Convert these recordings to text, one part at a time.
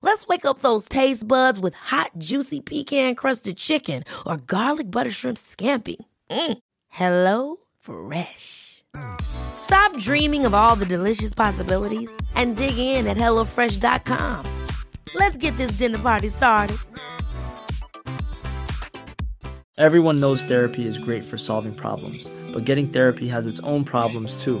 Let's wake up those taste buds with hot, juicy pecan crusted chicken or garlic butter shrimp scampi. Mm. Hello Fresh. Stop dreaming of all the delicious possibilities and dig in at HelloFresh.com. Let's get this dinner party started. Everyone knows therapy is great for solving problems, but getting therapy has its own problems too,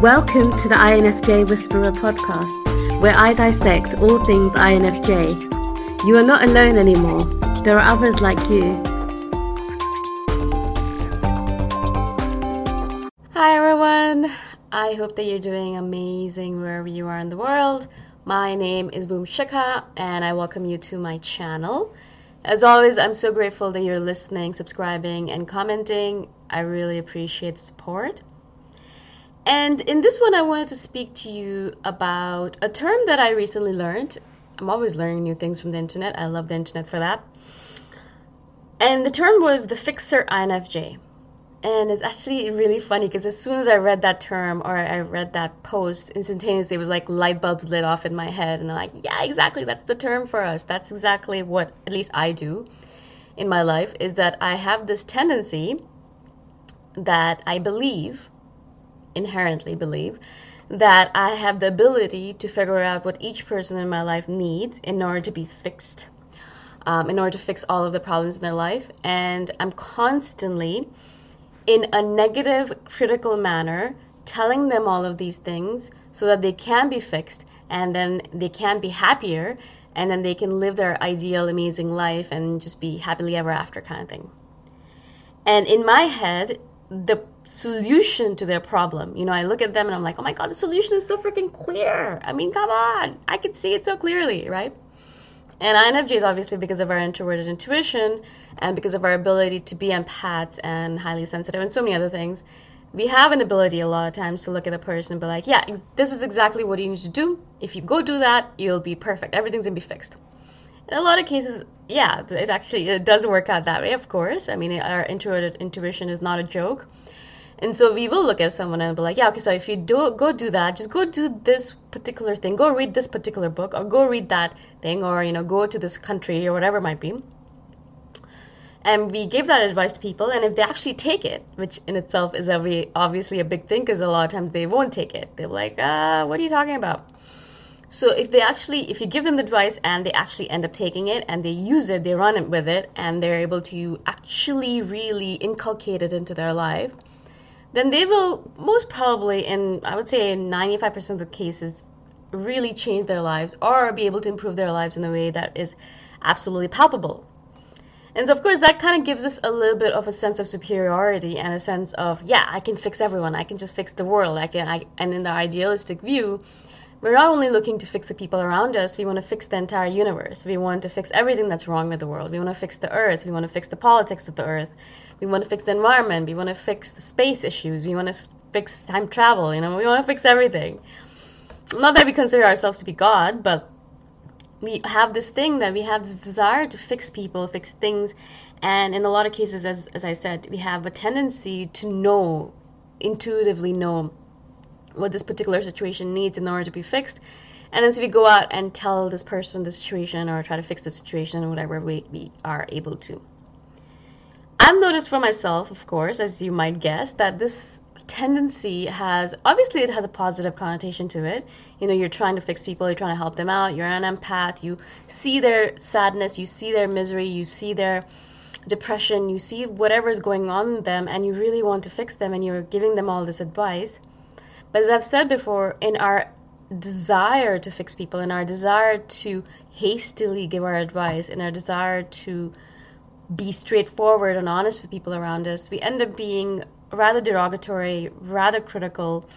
Welcome to the INFJ Whisperer podcast, where I dissect all things INFJ. You are not alone anymore, there are others like you. Hi everyone, I hope that you're doing amazing wherever you are in the world. My name is Boom Shikha, and I welcome you to my channel. As always, I'm so grateful that you're listening, subscribing, and commenting. I really appreciate the support. And in this one, I wanted to speak to you about a term that I recently learned. I'm always learning new things from the internet. I love the internet for that. And the term was the fixer INFJ. And it's actually really funny because as soon as I read that term or I read that post, instantaneously it was like light bulbs lit off in my head. And I'm like, yeah, exactly. That's the term for us. That's exactly what at least I do in my life is that I have this tendency that I believe inherently believe that I have the ability to figure out what each person in my life needs in order to be fixed, um, in order to fix all of the problems in their life. And I'm constantly, in a negative, critical manner, telling them all of these things so that they can be fixed and then they can be happier and then they can live their ideal, amazing life and just be happily ever after kind of thing. And in my head, the solution to their problem. You know, I look at them and I'm like, oh my God, the solution is so freaking clear. I mean, come on. I can see it so clearly, right? And INFJs, obviously because of our introverted intuition and because of our ability to be empaths and highly sensitive and so many other things. We have an ability a lot of times to look at a person and be like, yeah, ex- this is exactly what you need to do. If you go do that, you'll be perfect. Everything's gonna be fixed. In a lot of cases, yeah, it actually it does work out that way. Of course, I mean, our introverted intuition is not a joke. And so we will look at someone and be like, yeah, okay, so if you do go do that, just go do this particular thing, go read this particular book, or go read that thing, or you know, go to this country or whatever it might be. And we give that advice to people, and if they actually take it, which in itself is a, obviously a big thing, because a lot of times they won't take it. They're like, ah, what are you talking about? So if they actually, if you give them the advice and they actually end up taking it and they use it, they run it with it, and they're able to actually really inculcate it into their life, then they will most probably, in I would say 95% of the cases, really change their lives or be able to improve their lives in a way that is absolutely palpable. And so, of course, that kind of gives us a little bit of a sense of superiority and a sense of, yeah, I can fix everyone. I can just fix the world. I can, I, and in the idealistic view, we're not only looking to fix the people around us, we want to fix the entire universe. We want to fix everything that's wrong with the world. We want to fix the earth. We want to fix the politics of the earth. We want to fix the environment. We want to fix the space issues. We want to fix time travel. You know, we want to fix everything. Not that we consider ourselves to be God, but we have this thing that we have this desire to fix people, fix things, and in a lot of cases, as as I said, we have a tendency to know, intuitively know, what this particular situation needs in order to be fixed. And then so we go out and tell this person the situation or try to fix the situation, in whatever way we are able to. I've noticed for myself, of course, as you might guess, that this tendency has obviously it has a positive connotation to it. You know, you're trying to fix people, you're trying to help them out, you're an empath, you see their sadness, you see their misery, you see their depression, you see whatever is going on with them, and you really want to fix them, and you're giving them all this advice. But as I've said before, in our desire to fix people, in our desire to hastily give our advice, in our desire to be straightforward and honest with people around us, we end up being rather derogatory, rather critical,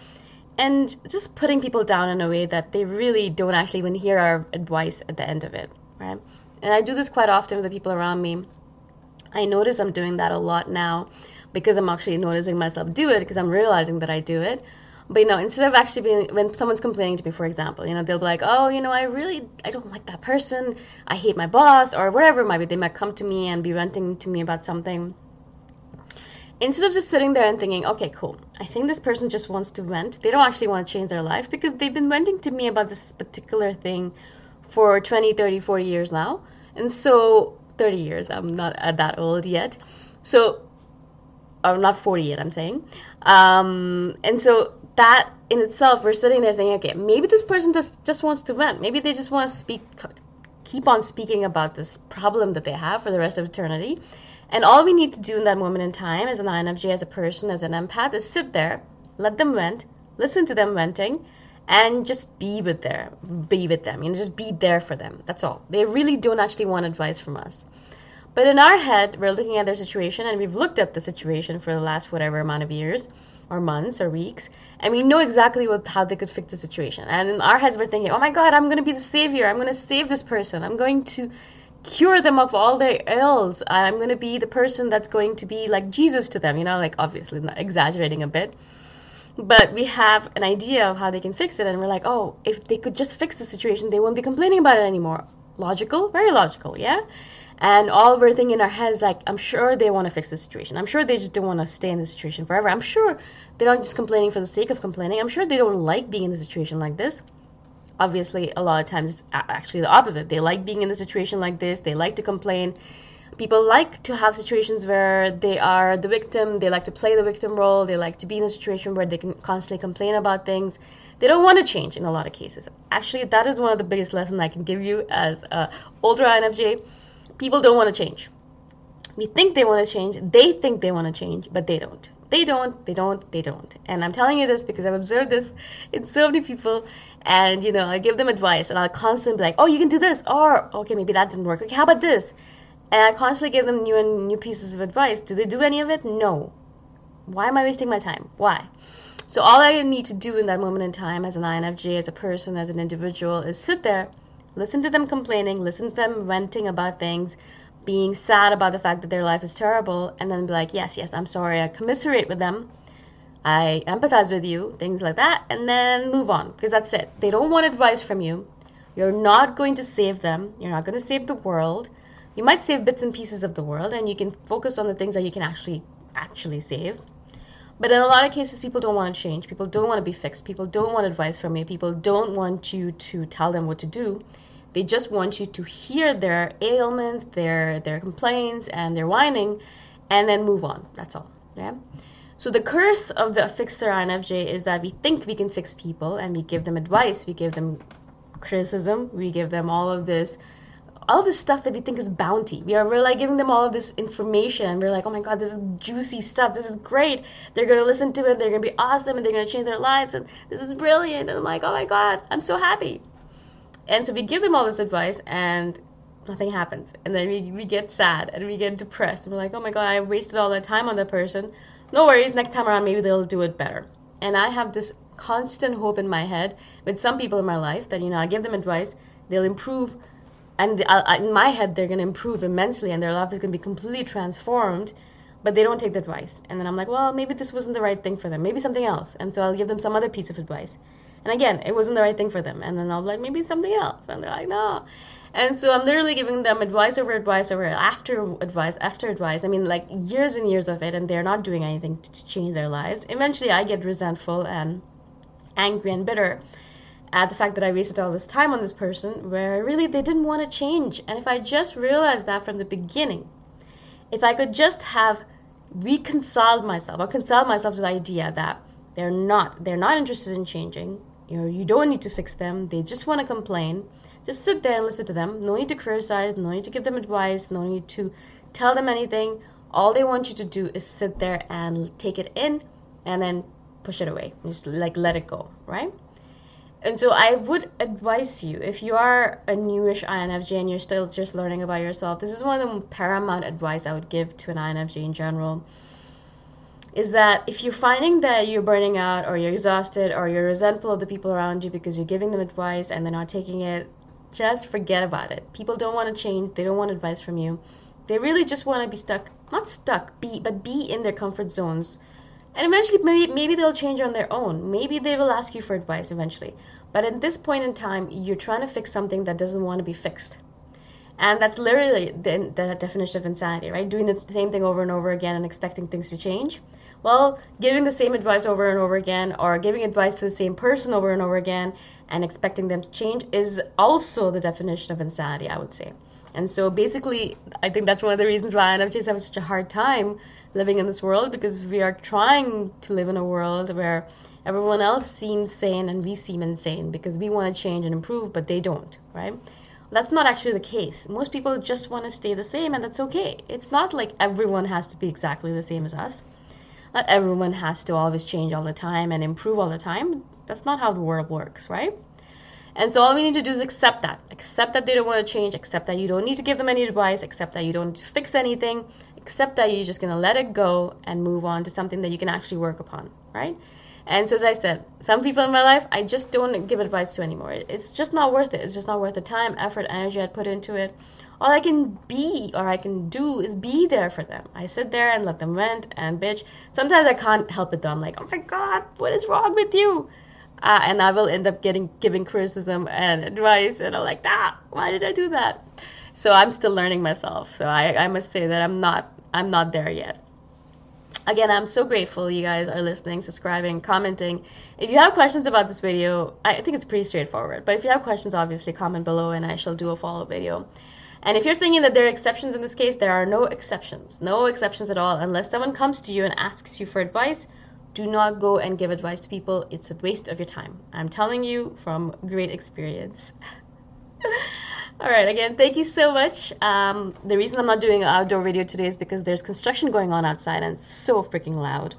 and just putting people down in a way that they really don't actually even hear our advice at the end of it, right? And I do this quite often with the people around me. I notice I'm doing that a lot now because I'm actually noticing myself do it because I'm realizing that I do it. But you know, instead of actually being when someone's complaining to me, for example, you know, they'll be like, "Oh, you know, I really I don't like that person. I hate my boss, or whatever it might be." They might come to me and be venting to me about something. Instead of just sitting there and thinking, "Okay, cool. I think this person just wants to vent. They don't actually want to change their life because they've been venting to me about this particular thing for 20, 30, 40 years now." And so 30 years. I'm not at that old yet. So or not 40 yet, I'm saying. Um, and so that in itself, we're sitting there thinking, okay, maybe this person just just wants to vent. Maybe they just want to speak, keep on speaking about this problem that they have for the rest of eternity. And all we need to do in that moment in time, as an INFJ, as a person, as an empath, is sit there, let them vent, listen to them venting, and just be with them, be with them, you know, just be there for them. That's all. They really don't actually want advice from us. But in our head, we're looking at their situation, and we've looked at the situation for the last whatever amount of years or months or weeks, and we know exactly what how they could fix the situation. And in our heads, we're thinking, "Oh my God, I'm going to be the savior. I'm going to save this person. I'm going to cure them of all their ills. I'm going to be the person that's going to be like Jesus to them." You know, like obviously not exaggerating a bit. But we have an idea of how they can fix it, and we're like, oh, if they could just fix the situation, they won't be complaining about it anymore. Logical? Very logical, yeah? And all we're thinking in our heads, like, I'm sure they want to fix the situation. I'm sure they just don't want to stay in the situation forever. I'm sure they're not just complaining for the sake of complaining. I'm sure they don't like being in a situation like this. Obviously, a lot of times it's actually the opposite. They like being in a situation like this. They like to complain. People like to have situations where they are the victim. They like to play the victim role. They like to be in a situation where they can constantly complain about things. They don't want to change in a lot of cases. Actually, that is one of the biggest lessons I can give you as an older INFJ people don't want to change. We think they want to change, they think they want to change, but they don't. They don't, they don't, they don't. And I'm telling you this because I've observed this in so many people. And, you know, I give them advice and I'll constantly be like, oh, you can do this. Or, okay, maybe that didn't work. Okay, how about this? And I constantly give them new and new pieces of advice. Do they do any of it? No. Why am I wasting my time? Why? So all I need to do in that moment in time as an INFJ, as a person, as an individual, is sit there Listen to them complaining, listen to them venting about things, being sad about the fact that their life is terrible, and then be like, yes, yes, I'm sorry. I commiserate with them. I empathize with you, things like that, and then move on because that's it. They don't want advice from you, You're not going to save them. You're not going to save the world. You might save bits and pieces of the world and you can focus on the things that you can actually actually save. But in a lot of cases people don't want to change. People don't want to be fixed. People don't want advice from you. People don't want you to tell them what to do. They just want you to hear their ailments, their their complaints and their whining and then move on. That's all. Yeah. So the curse of the fixer INFJ is that we think we can fix people and we give them advice, we give them criticism, we give them all of this all this stuff that we think is bounty. We are we're like giving them all of this information. And we're like, oh my god, this is juicy stuff. This is great. They're gonna listen to it. They're gonna be awesome, and they're gonna change their lives. And this is brilliant. And I'm like, oh my god, I'm so happy. And so we give them all this advice, and nothing happens. And then we, we get sad and we get depressed. And we're like, oh my god, I wasted all that time on that person. No worries. Next time around, maybe they'll do it better. And I have this constant hope in my head with some people in my life that you know I give them advice, they'll improve and uh, uh, in my head they're going to improve immensely and their life is going to be completely transformed but they don't take the advice. And then i'm like well maybe this wasn't the right thing for them. Maybe something else. And so i'll give them some other piece of advice. And again it wasn't the right thing for them. And then i'll be like maybe something else. And they're like no. And so i'm literally giving them advice over advice over after advice after advice. I mean like years and years of it and they're not doing anything to change their lives. Eventually i get resentful and angry and bitter at the fact that I wasted all this time on this person where really they didn't want to change. And if I just realized that from the beginning, if I could just have reconciled myself or reconciled myself to the idea that they're not they're not interested in changing, you know, you don't need to fix them, they just want to complain. Just sit there and listen to them. No need to criticize, no need to give them advice, no need to tell them anything. All they want you to do is sit there and take it in and then push it away. Just like let it go, right? And so I would advise you, if you are a newish INFJ and you're still just learning about yourself, this is one of the paramount advice I would give to an INFJ in general. Is that if you're finding that you're burning out or you're exhausted or you're resentful of the people around you because you're giving them advice and they're not taking it, just forget about it. People don't want to change, they don't want advice from you. They really just want to be stuck, not stuck, be but be in their comfort zones and eventually, maybe, maybe they'll change on their own. Maybe they will ask you for advice eventually. But at this point in time, you're trying to fix something that doesn't want to be fixed. And that's literally the, the definition of insanity, right? Doing the same thing over and over again and expecting things to change. Well, giving the same advice over and over again, or giving advice to the same person over and over again and expecting them to change is also the definition of insanity, I would say. And so basically, I think that's one of the reasons why INFJs have such a hard time living in this world because we are trying to live in a world where everyone else seems sane and we seem insane because we want to change and improve, but they don't, right? That's not actually the case. Most people just want to stay the same, and that's okay. It's not like everyone has to be exactly the same as us. Not everyone has to always change all the time and improve all the time. That's not how the world works, right? And so all we need to do is accept that. Accept that they don't want to change, accept that you don't need to give them any advice, accept that you don't fix anything, accept that you're just going to let it go and move on to something that you can actually work upon, right? And so, as I said, some people in my life, I just don't give advice to anymore. It's just not worth it. It's just not worth the time, effort, energy I'd put into it. All I can be or I can do is be there for them. I sit there and let them vent and bitch. Sometimes I can't help it though. I'm like, oh my god, what is wrong with you? Uh, and I will end up getting giving criticism and advice, and I'm like, ah, why did I do that? So I'm still learning myself. So I, I must say that I'm not I'm not there yet. Again, I'm so grateful you guys are listening, subscribing, commenting. If you have questions about this video, I think it's pretty straightforward. But if you have questions, obviously comment below and I shall do a follow-up video. And if you're thinking that there are exceptions in this case, there are no exceptions. No exceptions at all. Unless someone comes to you and asks you for advice, do not go and give advice to people. It's a waste of your time. I'm telling you from great experience. All right, again, thank you so much. Um, the reason I'm not doing an outdoor video today is because there's construction going on outside and it's so freaking loud.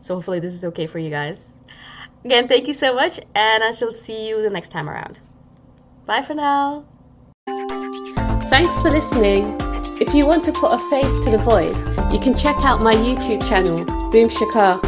So hopefully this is okay for you guys. Again, thank you so much, and I shall see you the next time around. Bye for now. Thanks for listening. If you want to put a face to the voice, you can check out my YouTube channel, Boom Shikha.